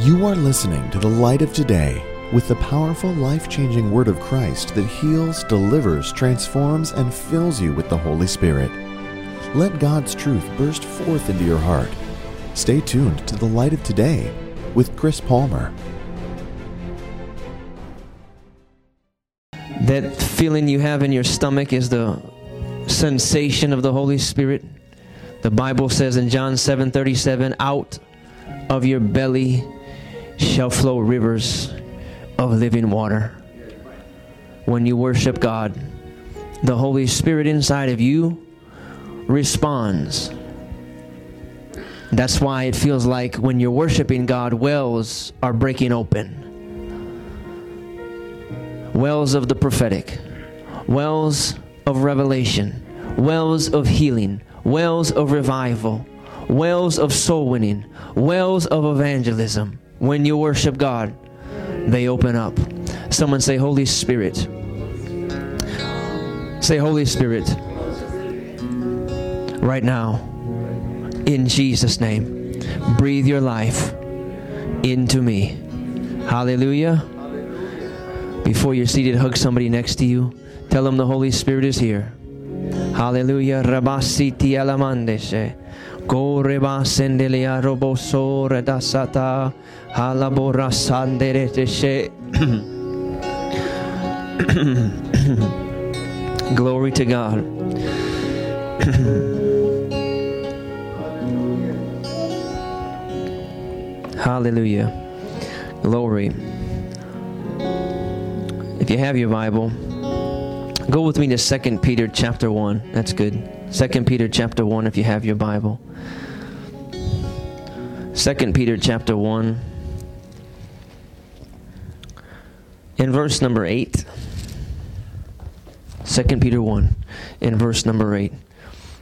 You are listening to the light of today with the powerful, life changing word of Christ that heals, delivers, transforms, and fills you with the Holy Spirit. Let God's truth burst forth into your heart. Stay tuned to the light of today with Chris Palmer. That feeling you have in your stomach is the sensation of the Holy Spirit. The Bible says in John 7:37, out of your belly shall flow rivers of living water. When you worship God, the Holy Spirit inside of you responds. That's why it feels like when you're worshiping God, wells are breaking open. Wells of the prophetic, wells of revelation, wells of healing, wells of revival, wells of soul winning, wells of evangelism. When you worship God, they open up. Someone say, Holy Spirit. Say, Holy Spirit. Right now, in Jesus' name, breathe your life into me. Hallelujah. Before you're seated, hug somebody next to you. Tell them the Holy Spirit is here. Hallelujah. Go reba sendelia roboso redasata. Halabora sandereteshe. Glory to God. Hallelujah. Glory. If you have your Bible, go with me to 2 Peter chapter 1. That's good. 2 Peter chapter 1 if you have your Bible. 2 Peter chapter 1 in verse number 8. 2 Peter 1 in verse number 8.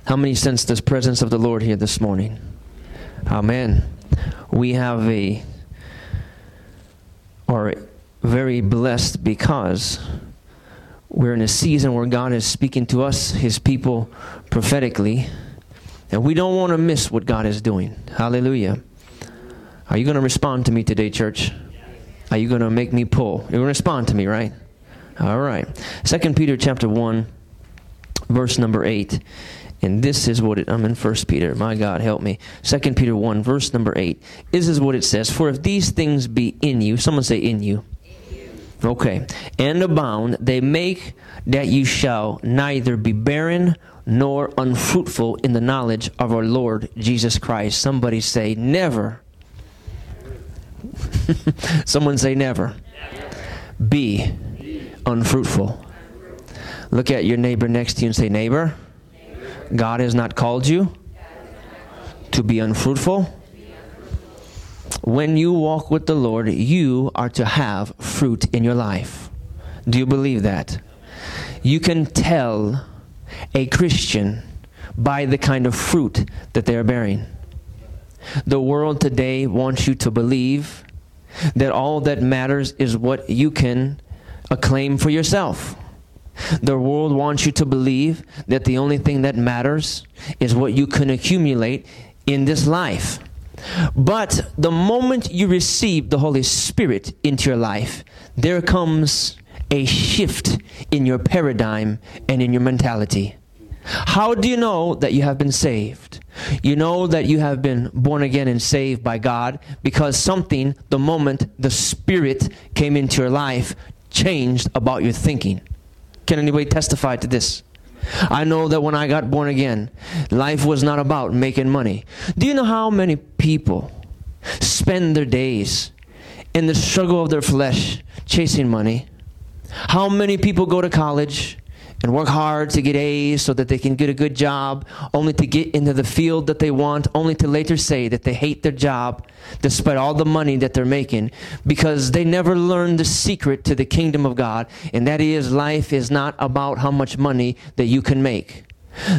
How many sense the presence of the Lord here this morning? Amen. We have a, are very blessed because we're in a season where God is speaking to us, His people, prophetically, and we don't want to miss what God is doing. Hallelujah. Are you going to respond to me today, church? Are you going to make me pull? You're going to respond to me, right? All right. Second Peter chapter 1, verse number 8. And this is what it, I'm in First Peter. My God, help me. Second Peter 1, verse number 8. This is what it says. For if these things be in you, someone say in you. Okay. And abound, they make that you shall neither be barren nor unfruitful in the knowledge of our Lord Jesus Christ. Somebody say never. Someone say never. Be unfruitful. Look at your neighbor next to you and say, Neighbor, God has not called you to be unfruitful. When you walk with the Lord, you are to have fruit in your life. Do you believe that? You can tell a Christian by the kind of fruit that they're bearing. The world today wants you to believe that all that matters is what you can acclaim for yourself. The world wants you to believe that the only thing that matters is what you can accumulate in this life. But the moment you receive the Holy Spirit into your life, there comes a shift in your paradigm and in your mentality. How do you know that you have been saved? You know that you have been born again and saved by God because something, the moment the Spirit came into your life, changed about your thinking. Can anybody testify to this? I know that when I got born again, life was not about making money. Do you know how many people spend their days in the struggle of their flesh chasing money? How many people go to college and work hard to get A's so that they can get a good job, only to get into the field that they want, only to later say that they hate their job despite all the money that they're making because they never learned the secret to the kingdom of God, and that is life is not about how much money that you can make.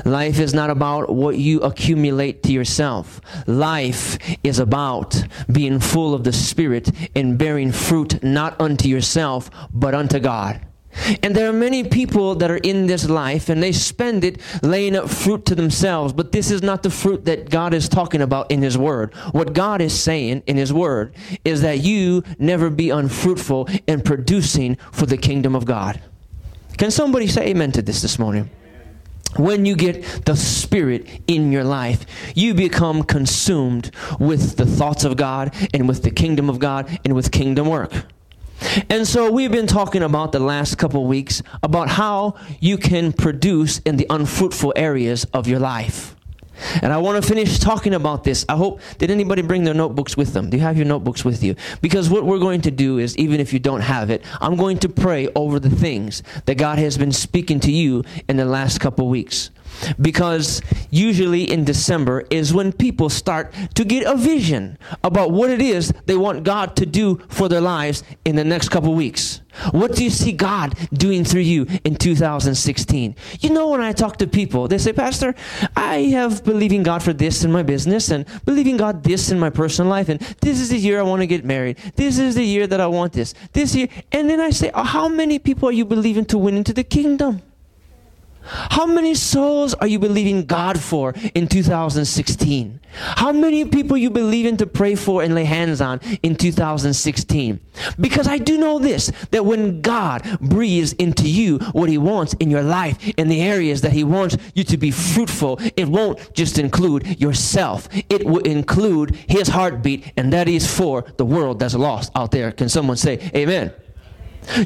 Life is not about what you accumulate to yourself. Life is about being full of the Spirit and bearing fruit not unto yourself, but unto God. And there are many people that are in this life and they spend it laying up fruit to themselves, but this is not the fruit that God is talking about in His Word. What God is saying in His Word is that you never be unfruitful in producing for the kingdom of God. Can somebody say amen to this this morning? When you get the Spirit in your life, you become consumed with the thoughts of God and with the kingdom of God and with kingdom work. And so we've been talking about the last couple weeks about how you can produce in the unfruitful areas of your life. And I want to finish talking about this. I hope, did anybody bring their notebooks with them? Do you have your notebooks with you? Because what we're going to do is, even if you don't have it, I'm going to pray over the things that God has been speaking to you in the last couple weeks because usually in December is when people start to get a vision about what it is they want God to do for their lives in the next couple weeks. What do you see God doing through you in 2016? You know, when I talk to people, they say, Pastor, I have believing God for this in my business and believing God this in my personal life, and this is the year I want to get married. This is the year that I want this. This year. And then I say, oh, How many people are you believing to win into the kingdom? How many souls are you believing God for in 2016? How many people you believing to pray for and lay hands on in 2016? Because I do know this that when God breathes into you what He wants in your life, in the areas that He wants you to be fruitful, it won't just include yourself, it will include His heartbeat, and that is for the world that's lost out there. Can someone say, Amen?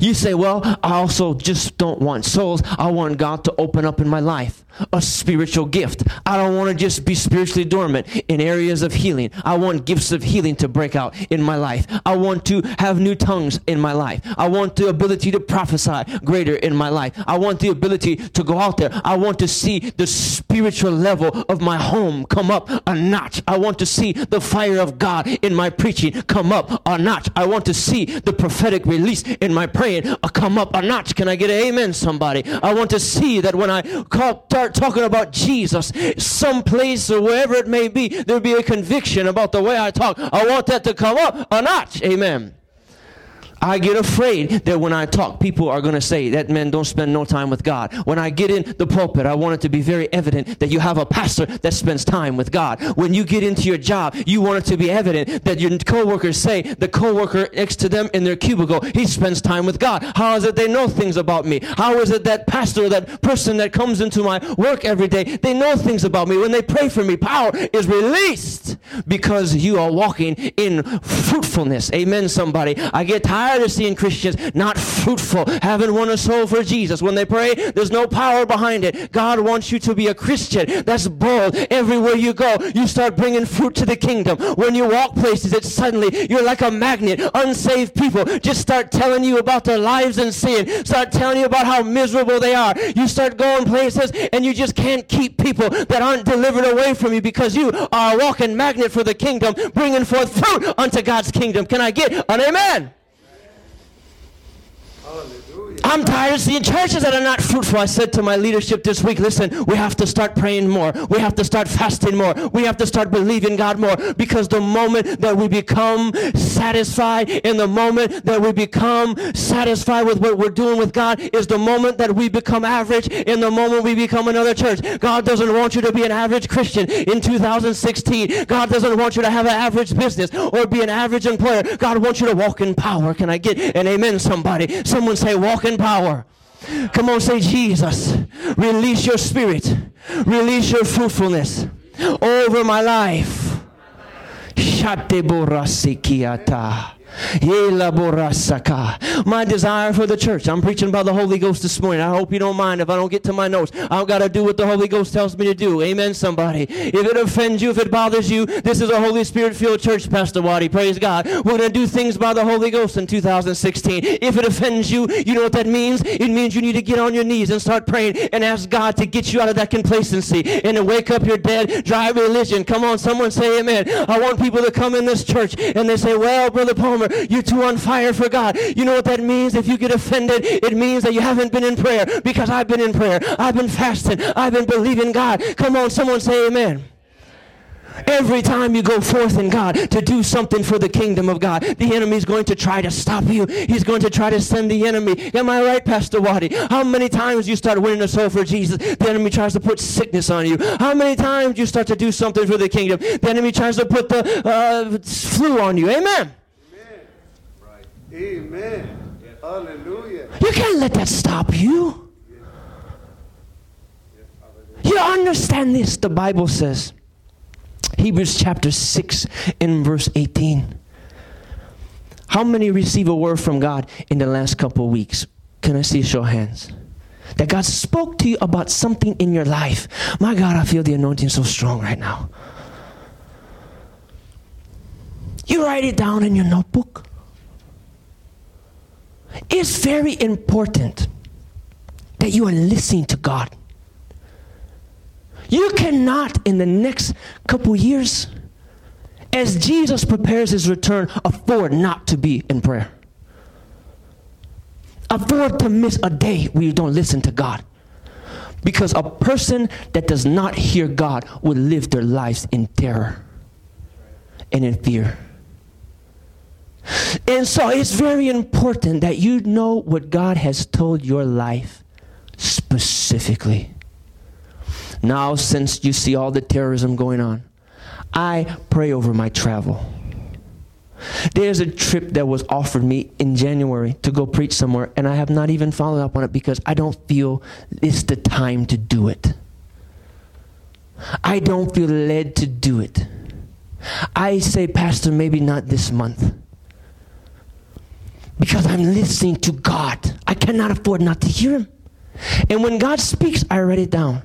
You say, Well, I also just don't want souls. I want God to open up in my life a spiritual gift. I don't want to just be spiritually dormant in areas of healing. I want gifts of healing to break out in my life. I want to have new tongues in my life. I want the ability to prophesy greater in my life. I want the ability to go out there. I want to see the spiritual level of my home come up a notch. I want to see the fire of God in my preaching come up a notch. I want to see the prophetic release in my praying uh, come up a notch. Can I get an amen, somebody? I want to see that when I call, start talking about Jesus, someplace or wherever it may be, there'll be a conviction about the way I talk. I want that to come up a notch. Amen. I get afraid that when I talk, people are going to say, that man don't spend no time with God. When I get in the pulpit, I want it to be very evident that you have a pastor that spends time with God. When you get into your job, you want it to be evident that your coworkers say, the coworker next to them in their cubicle, he spends time with God. How is it they know things about me? How is it that pastor, that person that comes into my work every day, they know things about me? When they pray for me, power is released because you are walking in fruitfulness. Amen, somebody. I get tired tired of seeing Christians not fruitful, haven't won a soul for Jesus. When they pray, there's no power behind it. God wants you to be a Christian that's bold. Everywhere you go, you start bringing fruit to the kingdom. When you walk places, it's suddenly you're like a magnet. Unsaved people just start telling you about their lives in sin, start telling you about how miserable they are. You start going places and you just can't keep people that aren't delivered away from you because you are a walking magnet for the kingdom, bringing forth fruit unto God's kingdom. Can I get an amen? Aleluia. I'm tired of seeing churches that are not fruitful. I said to my leadership this week, listen, we have to start praying more. We have to start fasting more. We have to start believing God more because the moment that we become satisfied, in the moment that we become satisfied with what we're doing with God, is the moment that we become average, in the moment we become another church. God doesn't want you to be an average Christian in 2016. God doesn't want you to have an average business or be an average employer. God wants you to walk in power. Can I get an amen, somebody? Someone say, walk in power. Come on, say, Jesus, release your spirit, release your fruitfulness over my life. Shate borasikiata. My desire for the church. I'm preaching about the Holy Ghost this morning. I hope you don't mind if I don't get to my notes. I've got to do what the Holy Ghost tells me to do. Amen, somebody. If it offends you, if it bothers you, this is a Holy Spirit filled church, Pastor Waddy. Praise God. We're going to do things by the Holy Ghost in 2016. If it offends you, you know what that means? It means you need to get on your knees and start praying and ask God to get you out of that complacency and to wake up your dead, dry religion. Come on, someone say amen. I want people to come in this church and they say, well, Brother You're too on fire for God. You know what that means? If you get offended, it means that you haven't been in prayer because I've been in prayer. I've been fasting. I've been believing God. Come on, someone say amen. Every time you go forth in God to do something for the kingdom of God, the enemy is going to try to stop you. He's going to try to send the enemy. Am I right, Pastor Waddy? How many times you start winning a soul for Jesus, the enemy tries to put sickness on you? How many times you start to do something for the kingdom, the enemy tries to put the uh, flu on you? Amen. Amen. Hallelujah. You can't let that stop you. You understand this, the Bible says. Hebrews chapter 6 and verse 18. How many receive a word from God in the last couple of weeks? Can I see show hands? That God spoke to you about something in your life. My God, I feel the anointing so strong right now. You write it down in your notebook. It's very important that you are listening to God. You cannot, in the next couple years, as Jesus prepares his return, afford not to be in prayer. Afford to miss a day where you don't listen to God. Because a person that does not hear God will live their lives in terror and in fear. And so it's very important that you know what God has told your life specifically. Now, since you see all the terrorism going on, I pray over my travel. There's a trip that was offered me in January to go preach somewhere, and I have not even followed up on it because I don't feel it's the time to do it. I don't feel led to do it. I say, Pastor, maybe not this month. Because I'm listening to God. I cannot afford not to hear Him. And when God speaks, I write it down.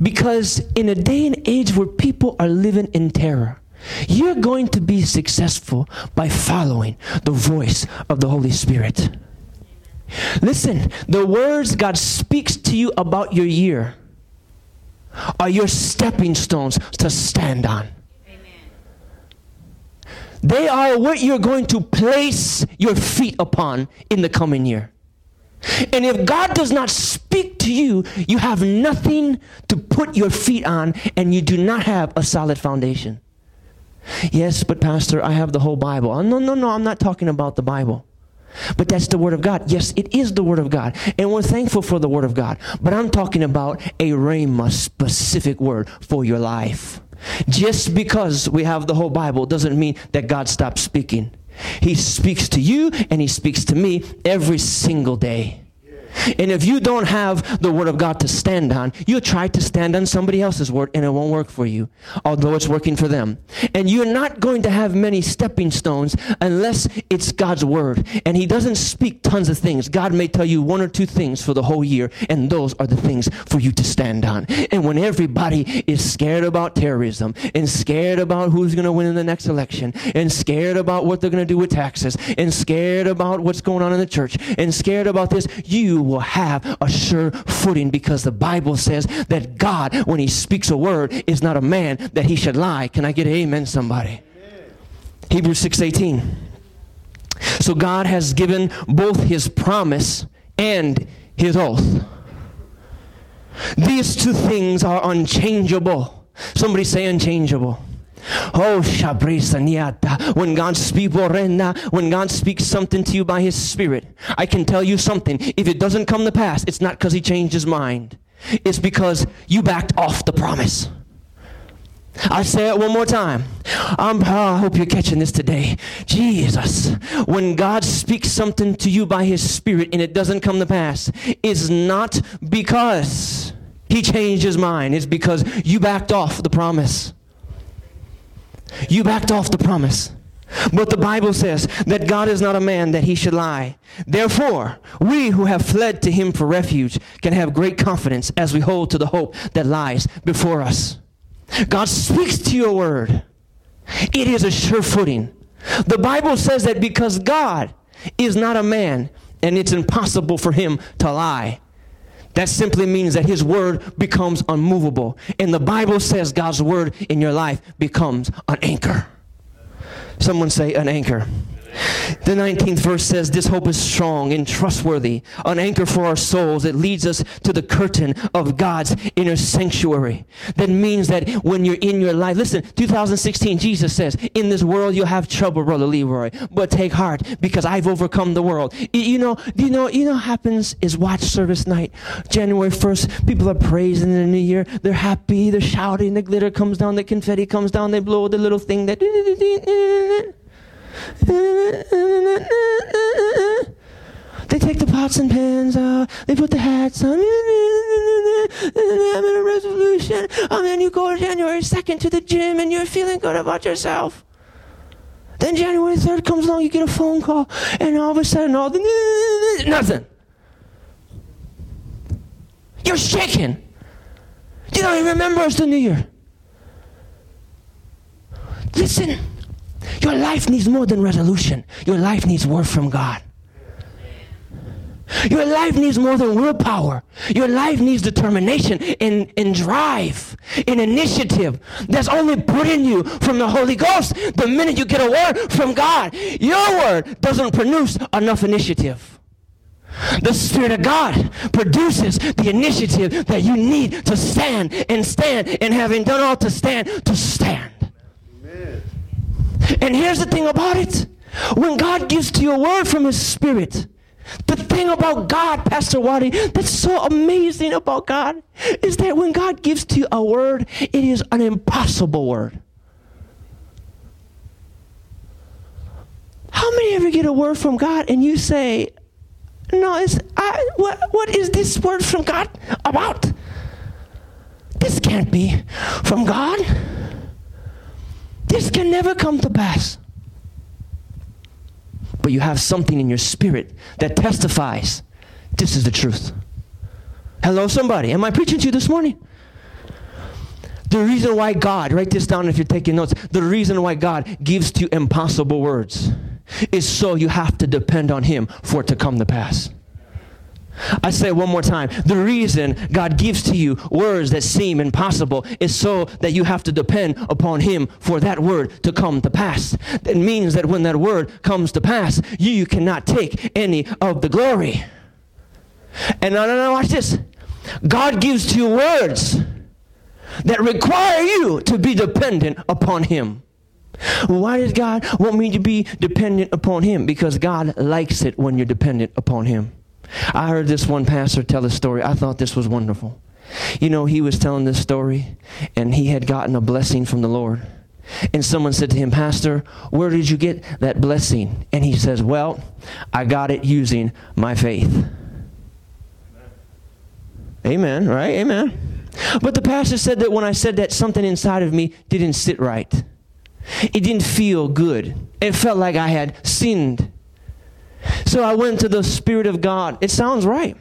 Because in a day and age where people are living in terror, you're going to be successful by following the voice of the Holy Spirit. Listen, the words God speaks to you about your year are your stepping stones to stand on. They are what you're going to place your feet upon in the coming year. And if God does not speak to you, you have nothing to put your feet on and you do not have a solid foundation. Yes, but Pastor, I have the whole Bible. Oh, no, no, no, I'm not talking about the Bible. But that's the Word of God. Yes, it is the Word of God. And we're thankful for the Word of God. But I'm talking about a Rhema specific word for your life. Just because we have the whole Bible doesn't mean that God stopped speaking. He speaks to you and He speaks to me every single day. And if you don't have the Word of God to stand on, you'll try to stand on somebody else's Word and it won't work for you, although it's working for them. And you're not going to have many stepping stones unless it's God's Word. And He doesn't speak tons of things. God may tell you one or two things for the whole year, and those are the things for you to stand on. And when everybody is scared about terrorism and scared about who's going to win in the next election and scared about what they're going to do with taxes and scared about what's going on in the church and scared about this, you will have a sure footing because the Bible says that God, when He speaks a word, is not a man that He should lie. Can I get an amen, somebody? Amen. Hebrews 6.18. So God has given both His promise and His oath. These two things are unchangeable. Somebody say unchangeable. Oh, Shabrisaniata. When God speaks, oh, when God speaks something to you by His Spirit, I can tell you something. If it doesn't come to pass, it's not because He changed His mind. It's because you backed off the promise. I say it one more time. I'm, oh, I hope you're catching this today. Jesus, when God speaks something to you by His Spirit and it doesn't come to pass, it's not because He changed His mind. It's because you backed off the promise. You backed off the promise. But the Bible says that God is not a man that he should lie. Therefore, we who have fled to him for refuge can have great confidence as we hold to the hope that lies before us. God speaks to your word. It is a sure footing. The Bible says that because God is not a man and it's impossible for him to lie. That simply means that his word becomes unmovable. And the Bible says God's word in your life becomes an anchor. Someone say an anchor. The 19th verse says, This hope is strong and trustworthy, an anchor for our souls. It leads us to the curtain of God's inner sanctuary. That means that when you're in your life, listen, 2016, Jesus says, In this world you'll have trouble, Brother Leroy, but take heart because I've overcome the world. You know, you know, you know happens is watch service night, January 1st, people are praising the new year. They're happy, they're shouting, the glitter comes down, the confetti comes down, they blow the little thing that. They take the pots and pans out. They put the hats on. I'm in a resolution. And then you go January 2nd to the gym and you're feeling good about yourself. Then January 3rd comes along, you get a phone call, and all of a sudden, all the nothing. You're shaking. You don't even remember it's the New Year. Listen. Your life needs more than resolution. Your life needs word from God. Your life needs more than willpower. Your life needs determination and, and drive and initiative that's only put in you from the Holy Ghost the minute you get a word from God. Your word doesn't produce enough initiative. The Spirit of God produces the initiative that you need to stand and stand, and having done all to stand, to stand. And here's the thing about it when God gives to you a word from His Spirit, the thing about God, Pastor Waddy, that's so amazing about God is that when God gives to you a word, it is an impossible word. How many ever get a word from God and you say, No, it's, I, what, what is this word from God about? This can't be from God. This can never come to pass. But you have something in your spirit that testifies this is the truth. Hello, somebody. Am I preaching to you this morning? The reason why God, write this down if you're taking notes, the reason why God gives to you impossible words is so you have to depend on Him for it to come to pass. I say it one more time. The reason God gives to you words that seem impossible is so that you have to depend upon Him for that word to come to pass. It means that when that word comes to pass, you cannot take any of the glory. And now, now, watch this. God gives to you words that require you to be dependent upon Him. Why does God want me to be dependent upon Him? Because God likes it when you're dependent upon Him. I heard this one pastor tell a story. I thought this was wonderful. You know, he was telling this story, and he had gotten a blessing from the Lord. And someone said to him, Pastor, where did you get that blessing? And he says, Well, I got it using my faith. Amen, right? Amen. But the pastor said that when I said that, something inside of me didn't sit right. It didn't feel good. It felt like I had sinned. So I went to the Spirit of God. It sounds right.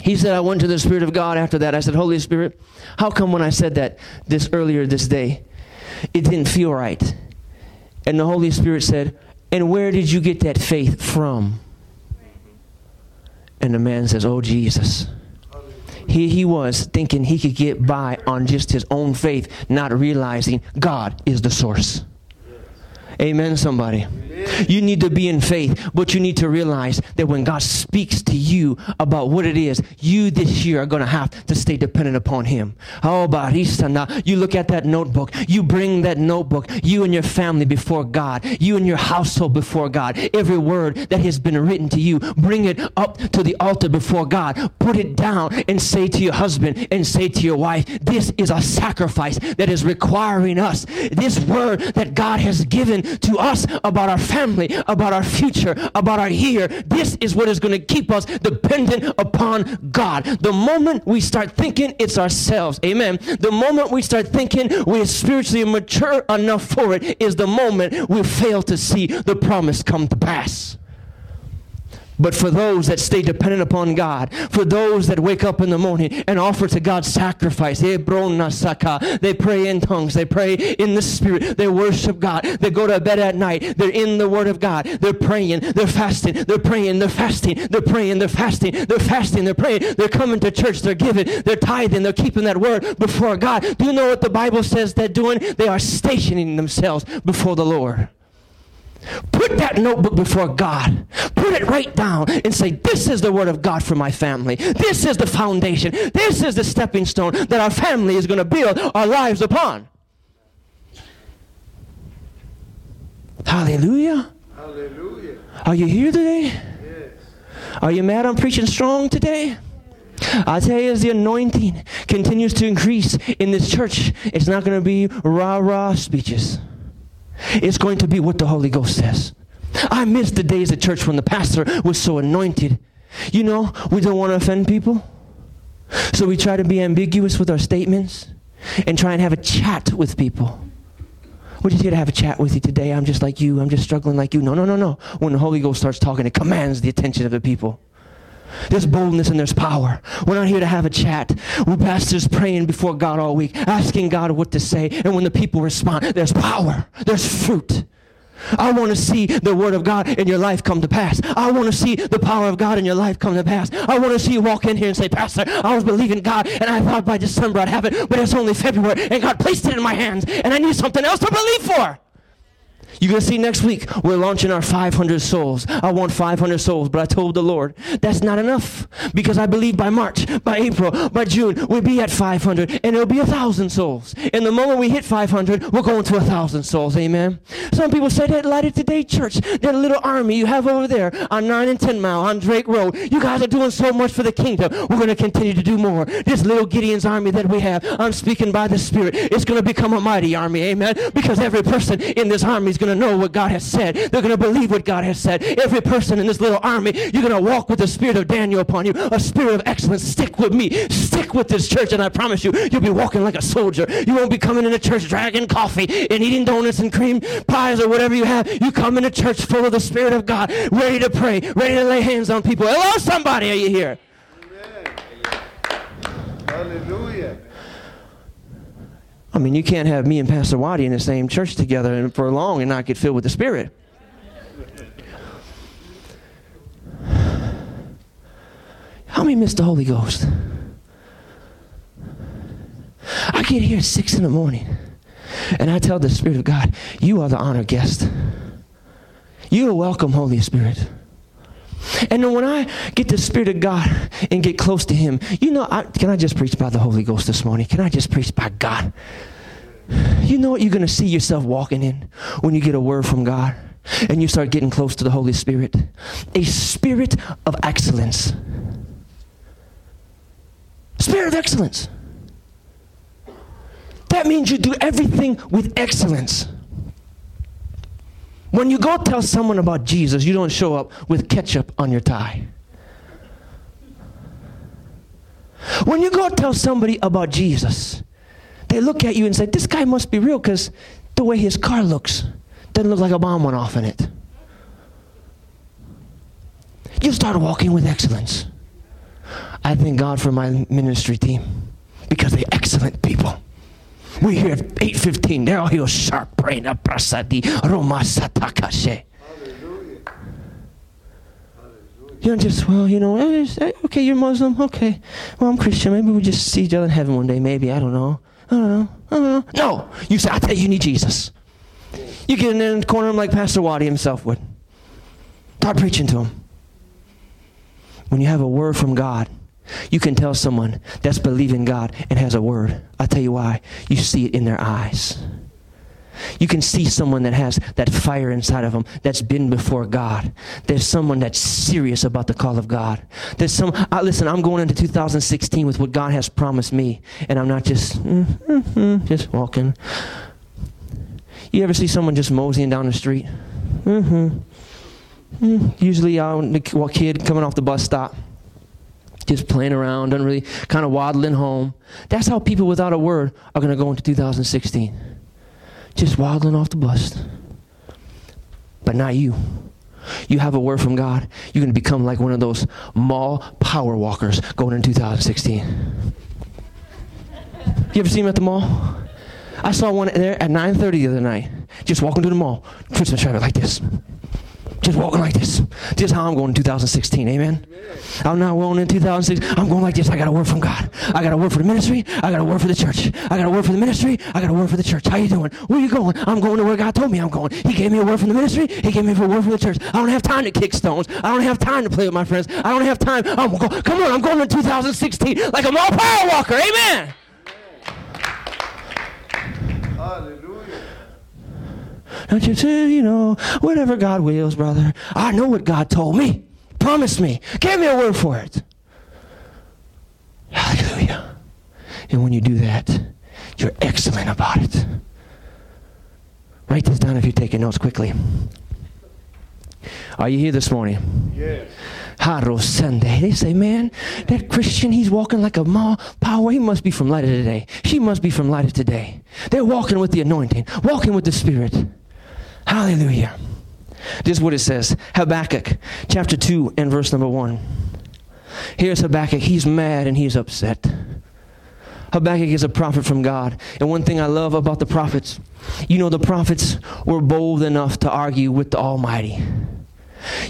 He said, I went to the Spirit of God after that. I said, Holy Spirit, how come when I said that this earlier this day, it didn't feel right? And the Holy Spirit said, And where did you get that faith from? And the man says, Oh, Jesus. Here he was thinking he could get by on just his own faith, not realizing God is the source. Amen, somebody. You need to be in faith, but you need to realize that when God speaks to you about what it is, you this year are going to have to stay dependent upon Him. Oh, Barisana, you look at that notebook, you bring that notebook, you and your family before God, you and your household before God. Every word that has been written to you, bring it up to the altar before God. Put it down and say to your husband and say to your wife, This is a sacrifice that is requiring us. This word that God has given to us about our family, about our future, about our year. This is what is going to keep us dependent upon God. The moment we start thinking it's ourselves, amen. The moment we start thinking we're spiritually mature enough for it is the moment we fail to see the promise come to pass. But for those that stay dependent upon God, for those that wake up in the morning and offer to God sacrifice, eh, they pray in tongues, they pray in the Spirit, they worship God, they go to bed at night, they're in the Word of God, they're praying, they're fasting, they're praying, they're fasting, they're praying, they're fasting, they're fasting, they're praying, they're coming to church, they're giving, they're tithing, they're keeping that Word before God. Do you know what the Bible says they're doing? They are stationing themselves before the Lord. Put that notebook before God. Put it right down and say, This is the word of God for my family. This is the foundation. This is the stepping stone that our family is going to build our lives upon. Hallelujah. Hallelujah. Are you here today? Yes. Are you mad I'm preaching strong today? I tell you, as the anointing continues to increase in this church, it's not going to be rah rah speeches. It's going to be what the Holy Ghost says. I miss the days at church when the pastor was so anointed. You know, we don't want to offend people. So we try to be ambiguous with our statements and try and have a chat with people. We're just here to have a chat with you today. I'm just like you. I'm just struggling like you. No, no, no, no. When the Holy Ghost starts talking, it commands the attention of the people. There's boldness and there's power. We're not here to have a chat. We're pastors praying before God all week, asking God what to say. And when the people respond, there's power, there's fruit. I want to see the word of God in your life come to pass. I want to see the power of God in your life come to pass. I want to see you walk in here and say, Pastor, I was believing God and I thought by December I'd have it, but it's only February and God placed it in my hands and I need something else to believe for. You're going to see next week, we're launching our 500 souls. I want 500 souls, but I told the Lord, that's not enough because I believe by March, by April, by June, we'll be at 500 and it'll be a 1,000 souls. And the moment we hit 500, we're going to a 1,000 souls. Amen. Some people say that Light Today Church, that little army you have over there on 9 and 10 Mile on Drake Road, you guys are doing so much for the kingdom. We're going to continue to do more. This little Gideon's army that we have, I'm speaking by the Spirit, it's going to become a mighty army. Amen. Because every person in this army is going to know what God has said. They're going to believe what God has said. Every person in this little army, you're going to walk with the spirit of Daniel upon you, a spirit of excellence. Stick with me. Stick with this church, and I promise you, you'll be walking like a soldier. You won't be coming into church dragging coffee and eating donuts and cream pies or whatever you have. You come into church full of the spirit of God, ready to pray, ready to lay hands on people. Hello, somebody, are you here? Hallelujah. I mean, you can't have me and Pastor Waddy in the same church together for long and not get filled with the Spirit. How many miss the Holy Ghost? I get here at 6 in the morning and I tell the Spirit of God, You are the honored guest. You are welcome, Holy Spirit. And then when I get the Spirit of God and get close to Him, you know, I, can I just preach by the Holy Ghost this morning? Can I just preach by God? You know what you're going to see yourself walking in when you get a word from God and you start getting close to the Holy Spirit? A spirit of excellence. Spirit of excellence. That means you do everything with excellence. When you go tell someone about Jesus, you don't show up with ketchup on your tie. When you go tell somebody about Jesus, they look at you and say, This guy must be real because the way his car looks doesn't look like a bomb went off in it. You start walking with excellence. I thank God for my ministry team because they're excellent people. We here at 8.15, they're all here sharp brain, prasadi, roma satakashe. Hallelujah. You don't just, well, you know, eh, eh, okay, you're Muslim, okay. Well, I'm Christian, maybe we'll just see each other in heaven one day, maybe, I don't know. I don't know, I don't know. No, you say, I tell you, you need Jesus. You get in the corner like Pastor Waddy himself would. Start preaching to him. When you have a word from God, you can tell someone that's believing God and has a word. i tell you why. You see it in their eyes. You can see someone that has that fire inside of them that's been before God. There's someone that's serious about the call of God. There's some, I, listen, I'm going into 2016 with what God has promised me, and I'm not just, mm, mm, mm, just walking. You ever see someone just moseying down the street? Mm-hmm. Mm, usually, uh, a kid coming off the bus stop just playing around, doesn't really kind of waddling home. That's how people without a word are going to go into 2016. Just waddling off the bus. But not you. You have a word from God. You're going to become like one of those mall power walkers going into 2016. You ever see him at the mall? I saw one there at 9:30 the other night, just walking through the mall, Christmas traffic like this. Just walking like this. Just how I'm going in 2016. Amen. I'm not going in 2006. I'm going like this. I got a word from God. I got a word for the ministry. I got a word for the church. I got a word for the ministry. I got a word for the church. How you doing? Where you going? I'm going to where God told me I'm going. He gave me a word from the ministry. He gave me a word from the church. I don't have time to kick stones. I don't have time to play with my friends. I don't have time. I'm go- come on, I'm going in 2016 like a mall power walker. Amen. Hallelujah. Don't you say, you know, whatever God wills, brother. I know what God told me. Promise me. Give me a word for it. Hallelujah. And when you do that, you're excellent about it. Write this down if you're taking notes quickly. Are you here this morning? Yes. Haro Sunday. They say, man, that Christian, he's walking like a ma power. He must be from light of today. She must be from light of today. They're walking with the anointing, walking with the Spirit. Hallelujah. This is what it says Habakkuk chapter 2 and verse number 1. Here's Habakkuk. He's mad and he's upset. Habakkuk is a prophet from God. And one thing I love about the prophets, you know, the prophets were bold enough to argue with the Almighty.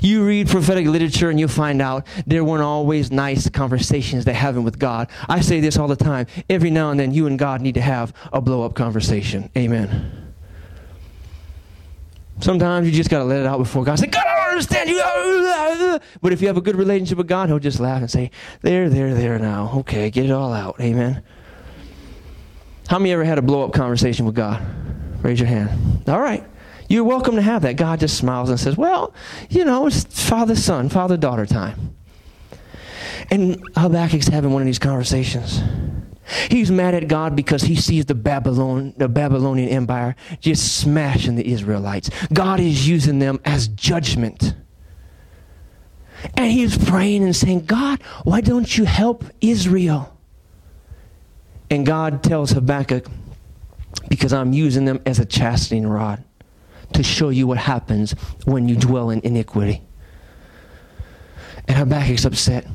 You read prophetic literature and you'll find out there weren't always nice conversations they having with God. I say this all the time. Every now and then you and God need to have a blow up conversation. Amen. Sometimes you just got to let it out before God. Say, God, I don't understand you. But if you have a good relationship with God, He'll just laugh and say, There, there, there now. Okay, get it all out. Amen. How many ever had a blow up conversation with God? Raise your hand. All right. You're welcome to have that. God just smiles and says, Well, you know, it's father son, father daughter time. And Habakkuk's having one of these conversations. He's mad at God because he sees the Babylon, the Babylonian Empire just smashing the Israelites. God is using them as judgment. And he's praying and saying, God, why don't you help Israel? And God tells Habakkuk, because I'm using them as a chastening rod to show you what happens when you dwell in iniquity. And Habakkuk's upset.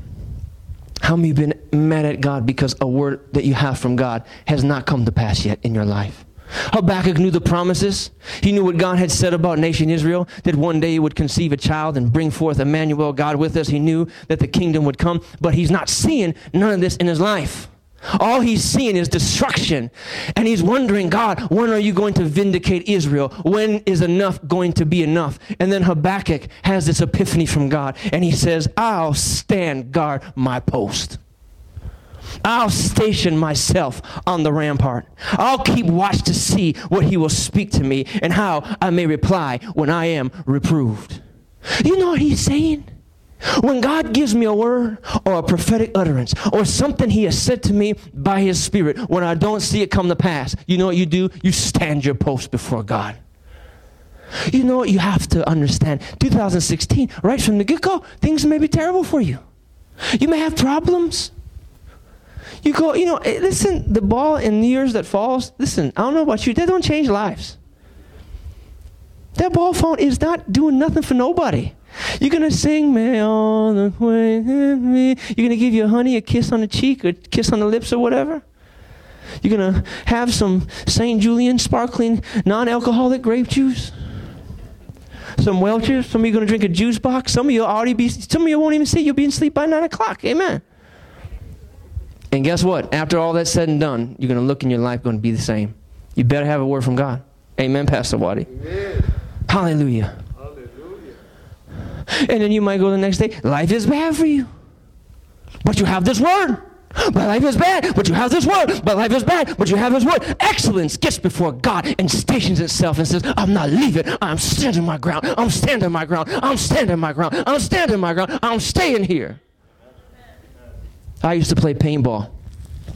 How many been mad at God because a word that you have from God has not come to pass yet in your life? Habakkuk knew the promises. He knew what God had said about nation Israel, that one day he would conceive a child and bring forth Emmanuel, God with us. He knew that the kingdom would come, but he's not seeing none of this in his life. All he's seeing is destruction. And he's wondering, God, when are you going to vindicate Israel? When is enough going to be enough? And then Habakkuk has this epiphany from God, and he says, I'll stand guard my post. I'll station myself on the rampart. I'll keep watch to see what he will speak to me and how I may reply when I am reproved. You know what he's saying? When God gives me a word or a prophetic utterance or something He has said to me by His Spirit, when I don't see it come to pass, you know what you do? You stand your post before God. You know what you have to understand? 2016, right from the get go, things may be terrible for you. You may have problems. You go, you know, eh, listen, the ball in the years that falls, listen, I don't know about you, they don't change lives. That ball phone is not doing nothing for nobody. You're gonna sing me all the way with me. You're gonna give your honey a kiss on the cheek or kiss on the lips or whatever. You're gonna have some St. Julian sparkling non-alcoholic grape juice. Some Welch's. Some of you are gonna drink a juice box. Some of you'll already be. Some of you won't even see. You'll be in sleep by nine o'clock. Amen. And guess what? After all that's said and done, you're gonna look in your life going to be the same. You better have a word from God. Amen, Pastor Waddy. Amen. Hallelujah. And then you might go the next day, life is bad for you. But you have this word. My life is bad, but you have this word. My life is bad, but you have this word. Excellence gets before God and stations itself and says, I'm not leaving. I'm standing my ground. I'm standing my ground. I'm standing my ground. I'm standing my ground. I'm staying here. I used to play paintball.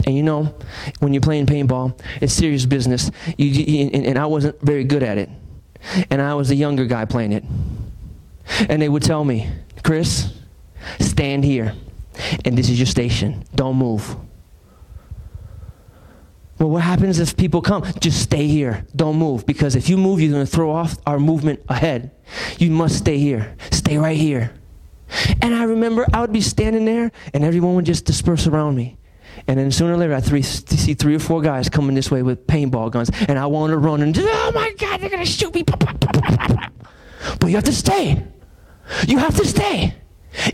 And you know, when you're playing paintball, it's serious business. You, you, and, and I wasn't very good at it. And I was the younger guy playing it. And they would tell me, Chris, stand here. And this is your station. Don't move. Well, what happens if people come? Just stay here. Don't move. Because if you move, you're going to throw off our movement ahead. You must stay here. Stay right here. And I remember I would be standing there, and everyone would just disperse around me. And then sooner or later, I three, see three or four guys coming this way with paintball guns, and I want to run and oh my God, they're going to shoot me. But you have to stay. You have to stay.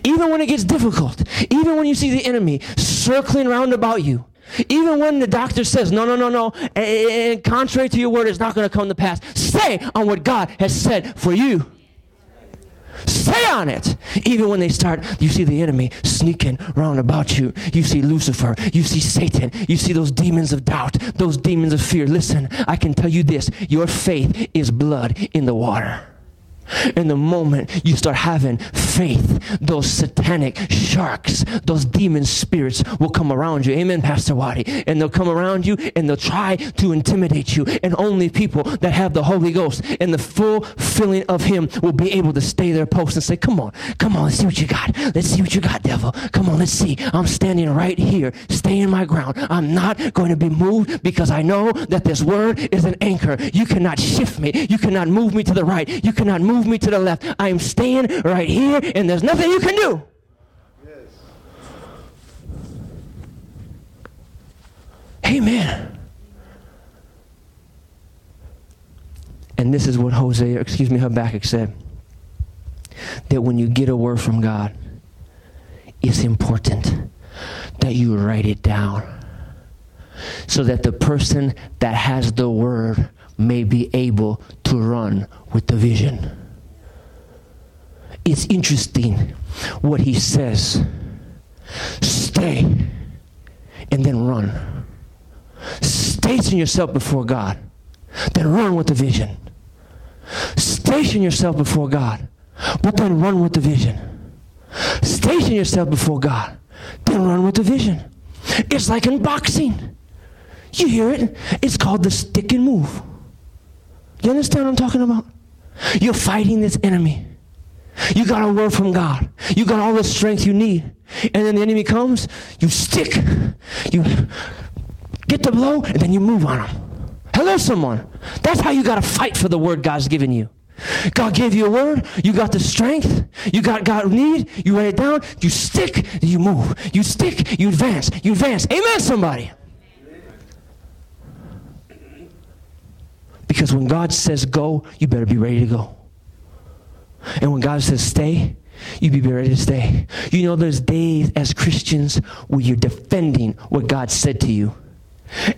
Even when it gets difficult, even when you see the enemy circling round about you, even when the doctor says, no, no, no, no, and contrary to your word, it's not going to come to pass, stay on what God has said for you. Stay on it. Even when they start, you see the enemy sneaking round about you. You see Lucifer. You see Satan. You see those demons of doubt, those demons of fear. Listen, I can tell you this your faith is blood in the water. In the moment you start having faith, those satanic sharks, those demon spirits will come around you. Amen, Pastor Waddy. And they'll come around you and they'll try to intimidate you. And only people that have the Holy Ghost and the full filling of Him will be able to stay their post and say, Come on, come on, let's see what you got. Let's see what you got, devil. Come on, let's see. I'm standing right here, staying my ground. I'm not going to be moved because I know that this word is an anchor. You cannot shift me. You cannot move me to the right. You cannot move me to the left. I am staying right here, and there's nothing you can do. Yes. Amen. And this is what Hosea, excuse me, Habakkuk said. That when you get a word from God, it's important that you write it down so that the person that has the word may be able to run with the vision. It's interesting what he says. Stay and then run. Station yourself before God, then run with the vision. Station yourself before God, but then run with the vision. Station yourself before God, then run with the vision. It's like in boxing. You hear it? It's called the stick and move. You understand what I'm talking about? You're fighting this enemy. You got a word from God. You got all the strength you need. And then the enemy comes, you stick. You get the blow, and then you move on him. Hello, someone. That's how you got to fight for the word God's given you. God gave you a word. You got the strength. You got God need. You write it down. You stick. You move. You stick. You advance. You advance. Amen, somebody. Because when God says go, you better be ready to go. And when God says stay, you be ready to stay. You know, there's days as Christians where you're defending what God said to you.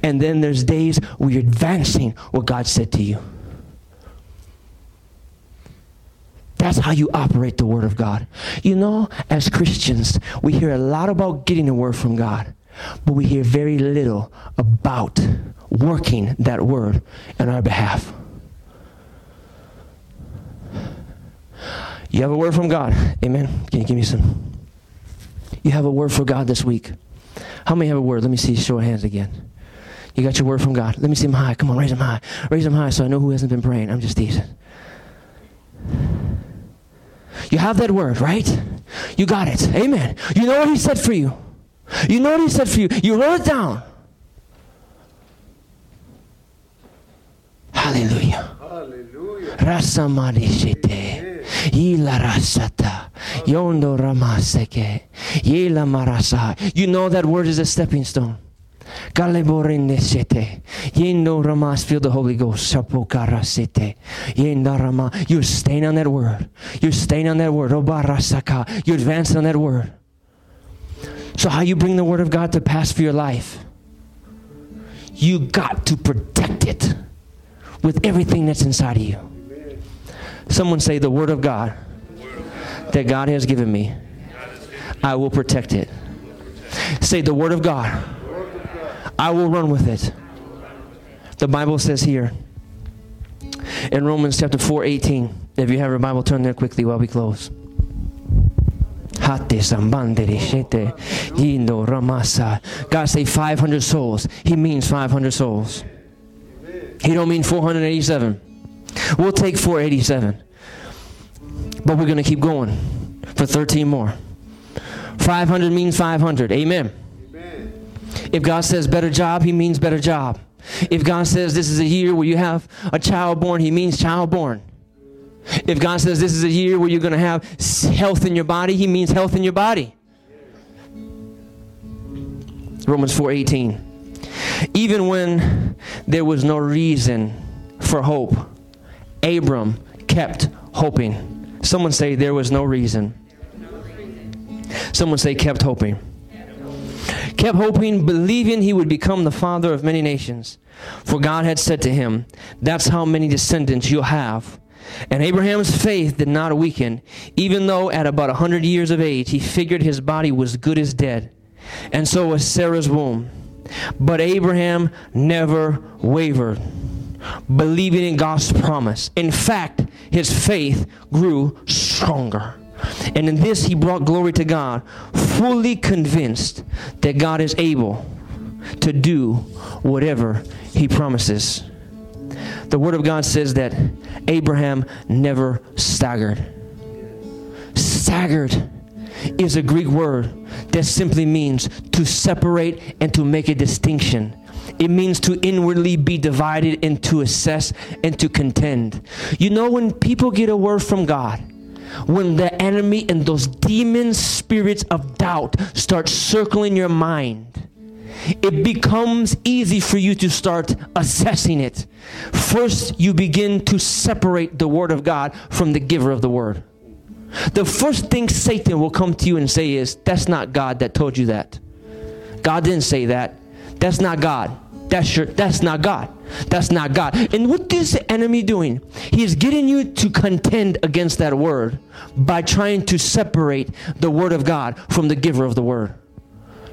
And then there's days where you're advancing what God said to you. That's how you operate the Word of God. You know, as Christians, we hear a lot about getting the Word from God, but we hear very little about working that Word in our behalf. You have a word from God. Amen. Can you give me some? You have a word for God this week. How many have a word? Let me see. Show of hands again. You got your word from God. Let me see them high. Come on, raise them high. Raise them high so I know who hasn't been praying. I'm just teasing. You have that word, right? You got it. Amen. You know what He said for you. You know what He said for you. You wrote it down. Hallelujah. Hallelujah. Rasamarishite. Ila rasata. Yondo ramaseke. Yela marasa. You know that word is a stepping stone. Galeborindesete. Yendo ramas. Feel the Holy Ghost. Sapokarasete. Yenda rama. You're staying on that word. You're staying on that word. Obarasaka. You're advancing on that word. So how you bring the word of God to pass for your life? You got to protect it with everything that's inside of you. Someone say, The Word of God that God has given me, I will protect it. Say, The Word of God, I will run with it. The Bible says here in Romans chapter 4 18, if you have your Bible, turn there quickly while we close. Shete yindo ramasa. God say 500 souls. He means 500 souls. He don't mean 487. We'll take 487. But we're going to keep going for 13 more. 500 means 500. Amen. Amen. If God says better job, he means better job. If God says this is a year where you have a child born, he means child born. If God says this is a year where you're going to have health in your body, he means health in your body. Romans 4:18. Even when there was no reason for hope, Abram kept hoping. Someone say, There was no reason. Someone say, Kept hoping. Kept hoping, believing he would become the father of many nations. For God had said to him, That's how many descendants you'll have. And Abraham's faith did not weaken, even though at about a 100 years of age he figured his body was good as dead. And so was Sarah's womb. But Abraham never wavered, believing in God's promise. In fact, his faith grew stronger. And in this, he brought glory to God, fully convinced that God is able to do whatever he promises. The Word of God says that Abraham never staggered. Staggered is a Greek word that simply means to separate and to make a distinction. It means to inwardly be divided and to assess and to contend. You know, when people get a word from God, when the enemy and those demon spirits of doubt start circling your mind, it becomes easy for you to start assessing it. First, you begin to separate the Word of God from the giver of the Word. The first thing Satan will come to you and say is, That's not God that told you that. God didn't say that. That's not God. That's your that's not God. That's not God. And what is the enemy doing? He is getting you to contend against that word by trying to separate the word of God from the giver of the word.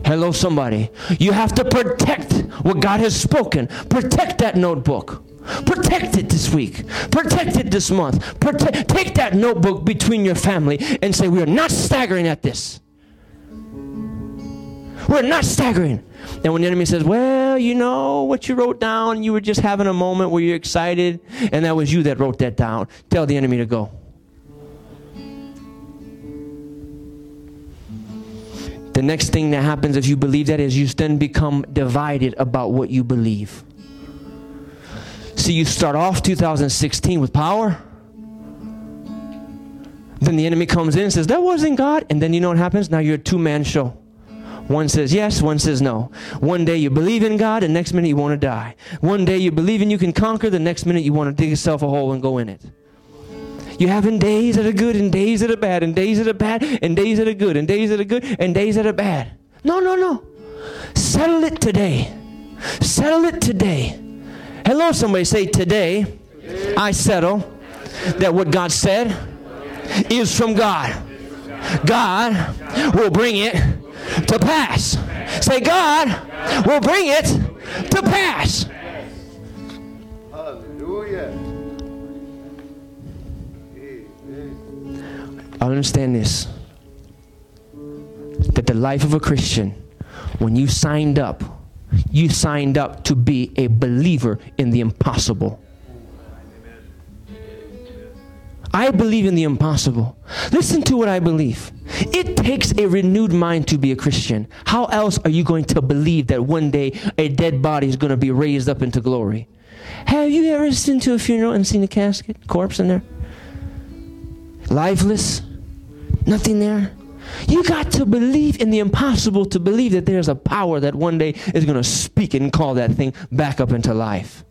Hello, somebody. You have to protect what God has spoken. Protect that notebook. Protect it this week. Protect it this month. Protect, take that notebook between your family and say, We are not staggering at this. We're not staggering. And when the enemy says, Well, you know what you wrote down, you were just having a moment where you're excited, and that was you that wrote that down, tell the enemy to go. The next thing that happens if you believe that is you then become divided about what you believe. So you start off 2016 with power. Then the enemy comes in and says, That wasn't God. And then you know what happens? Now you're a two man show. One says yes, one says no. One day you believe in God, and next minute you want to die. One day you believe in you can conquer, the next minute you want to dig yourself a hole and go in it. You're having days that are good and days that are bad, and days that are bad, and days that are good, and days that are good, and days that are bad. No, no, no. Settle it today. Settle it today. Hello, somebody say, Today, I settle that what God said is from God. God will bring it to pass. Say, God will bring it to pass. Hallelujah. I understand this that the life of a Christian, when you signed up, you signed up to be a believer in the impossible. I believe in the impossible. Listen to what I believe. It takes a renewed mind to be a Christian. How else are you going to believe that one day a dead body is going to be raised up into glory? Have you ever been to a funeral and seen a casket, corpse in there? Lifeless? Nothing there? You got to believe in the impossible to believe that there's a power that one day is going to speak and call that thing back up into life.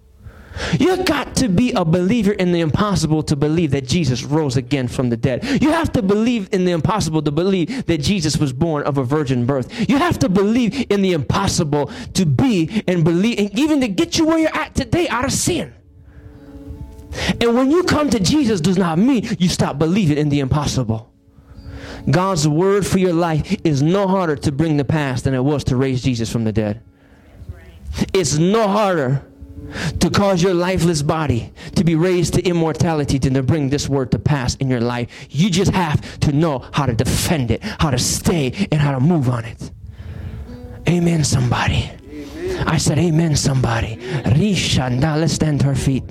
You got to be a believer in the impossible to believe that Jesus rose again from the dead. You have to believe in the impossible to believe that Jesus was born of a virgin birth. You have to believe in the impossible to be and believe, and even to get you where you're at today out of sin. And when you come to Jesus, does not mean you stop believing in the impossible. God's word for your life is no harder to bring the past than it was to raise Jesus from the dead. It's no harder to cause your lifeless body to be raised to immortality than to bring this word to pass in your life. You just have to know how to defend it, how to stay, and how to move on it. Amen, somebody. I said, Amen, somebody. Rishanda, let's stand to our feet.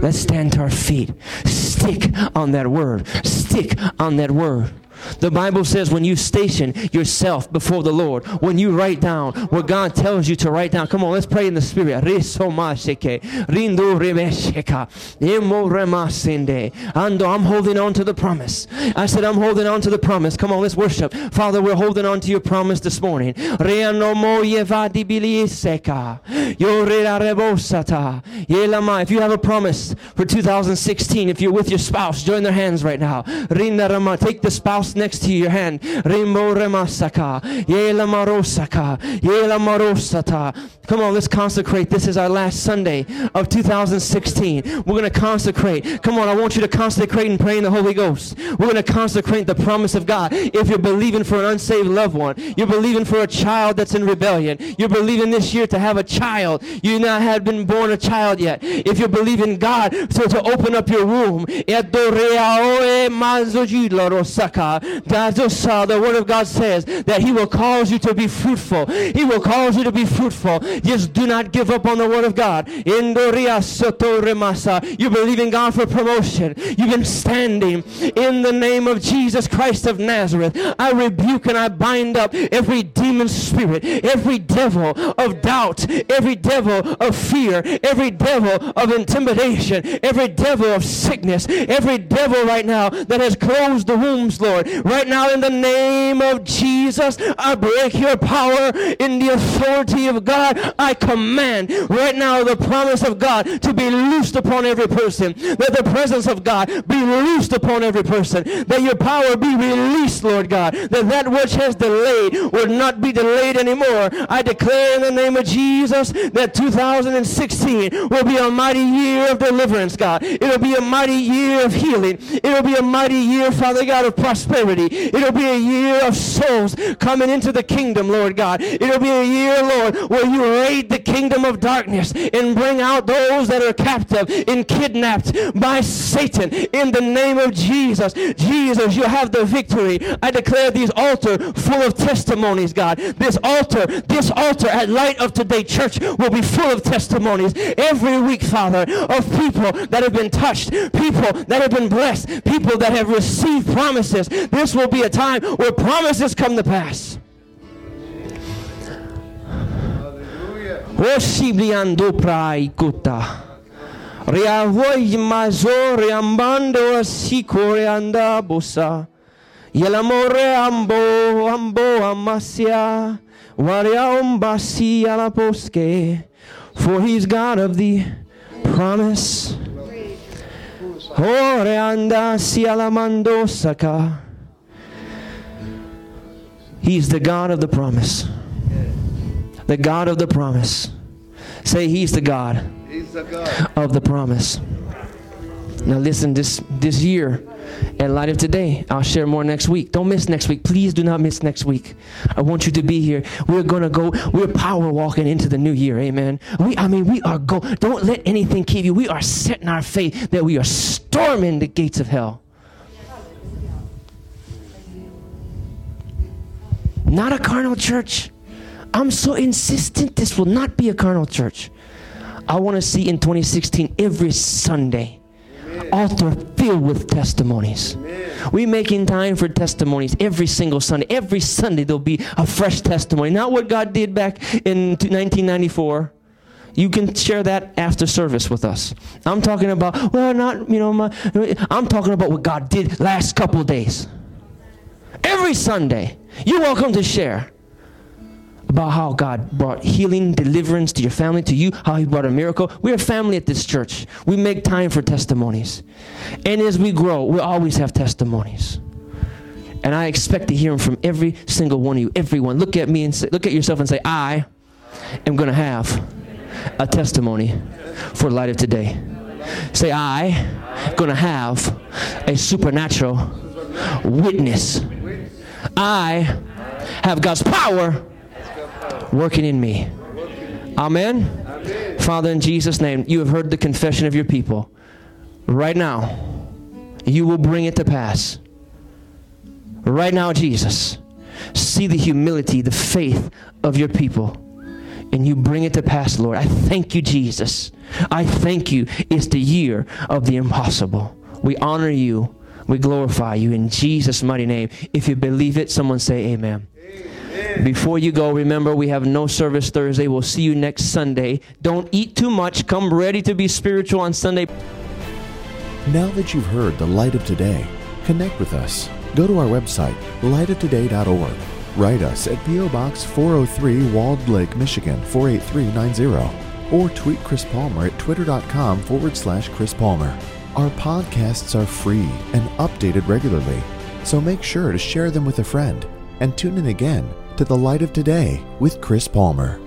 Let's stand to our feet. Stick on that word. Stick on that word. The Bible says when you station yourself before the Lord, when you write down what God tells you to write down. Come on, let's pray in the Spirit. I'm holding on to the promise. I said, I'm holding on to the promise. Come on, let's worship. Father, we're holding on to your promise this morning. If you have a promise for 2016, if you're with your spouse, join their hands right now. Take the spouse next to your hand. Rimbo remasaka, yela marosaka, yela marosata. Come on, let's consecrate. This is our last Sunday of 2016. We're going to consecrate. Come on, I want you to consecrate and pray in the Holy Ghost. We're going to consecrate the promise of God. If you're believing for an unsaved loved one, you're believing for a child that's in rebellion, you're believing this year to have a child, you not have been born a child yet. If you're believing God to, to open up your womb, the word of God says that He will cause you to be fruitful. He will cause you to be fruitful. Just do not give up on the word of God. You believe in God for promotion. You've been standing in the name of Jesus Christ of Nazareth. I rebuke and I bind up every demon spirit, every devil of doubt, every devil of fear, every devil of intimidation, every devil of sickness, every devil right now that has closed the wombs, Lord. Right now, in the name of Jesus, I break your power in the authority of God. I command right now the promise of God to be loosed upon every person. That the presence of God be loosed upon every person. That your power be released, Lord God. That that which has delayed will not be delayed anymore. I declare in the name of Jesus that 2016 will be a mighty year of deliverance, God. It'll be a mighty year of healing. It'll be a mighty year, Father God, of prosperity. It'll be a year of souls coming into the kingdom, Lord God. It'll be a year, Lord, where you raid the kingdom of darkness and bring out those that are captive and kidnapped by Satan in the name of Jesus. Jesus, you have the victory. I declare these altar full of testimonies, God. This altar, this altar at Light of Today Church will be full of testimonies every week, Father, of people that have been touched, people that have been blessed, people that have received promises. This will be a time where promises come to pass. Hallelujah. Riavoi mazo riambando asicore andabusa. Yelamore ambo ambo amasia. Waria umbasi ala posque. For he's God of the promise. Ore anda si alamando saka. He's the God of the promise. The God of the promise. Say he's the God He's the God. of the promise. Now listen, this this year, at Light of Today, I'll share more next week. Don't miss next week. Please do not miss next week. I want you to be here. We're gonna go. We're power walking into the new year. Amen. We, I mean, we are go. Don't let anything keep you. We are setting our faith that we are storming the gates of hell. Not a carnal church. I'm so insistent this will not be a carnal church. I want to see in 2016 every Sunday altar filled with testimonies. We making time for testimonies every single Sunday. Every Sunday there'll be a fresh testimony. Not what God did back in 1994. You can share that after service with us. I'm talking about well, not you know my. I'm talking about what God did last couple days. Every Sunday, you're welcome to share about how God brought healing, deliverance to your family, to you, how He brought a miracle. We're a family at this church. We make time for testimonies. And as we grow, we'll always have testimonies. And I expect to hear them from every single one of you. Everyone. Look at me and say, look at yourself and say, I am going to have a testimony for light of today. Say, I am going to have a supernatural witness. I have God's power working in me. Amen. Father, in Jesus' name, you have heard the confession of your people. Right now, you will bring it to pass. Right now, Jesus, see the humility, the faith of your people, and you bring it to pass, Lord. I thank you, Jesus. I thank you. It's the year of the impossible. We honor you. We glorify you in Jesus' mighty name. If you believe it, someone say amen. Before you go, remember we have no service Thursday. We'll see you next Sunday. Don't eat too much. Come ready to be spiritual on Sunday. Now that you've heard the light of today, connect with us. Go to our website, lightoftoday.org. Write us at P.O. Box 403 Walled Lake, Michigan 48390. Or tweet Chris Palmer at twitter.com forward slash Chris Palmer. Our podcasts are free and updated regularly, so make sure to share them with a friend and tune in again to the light of today with Chris Palmer.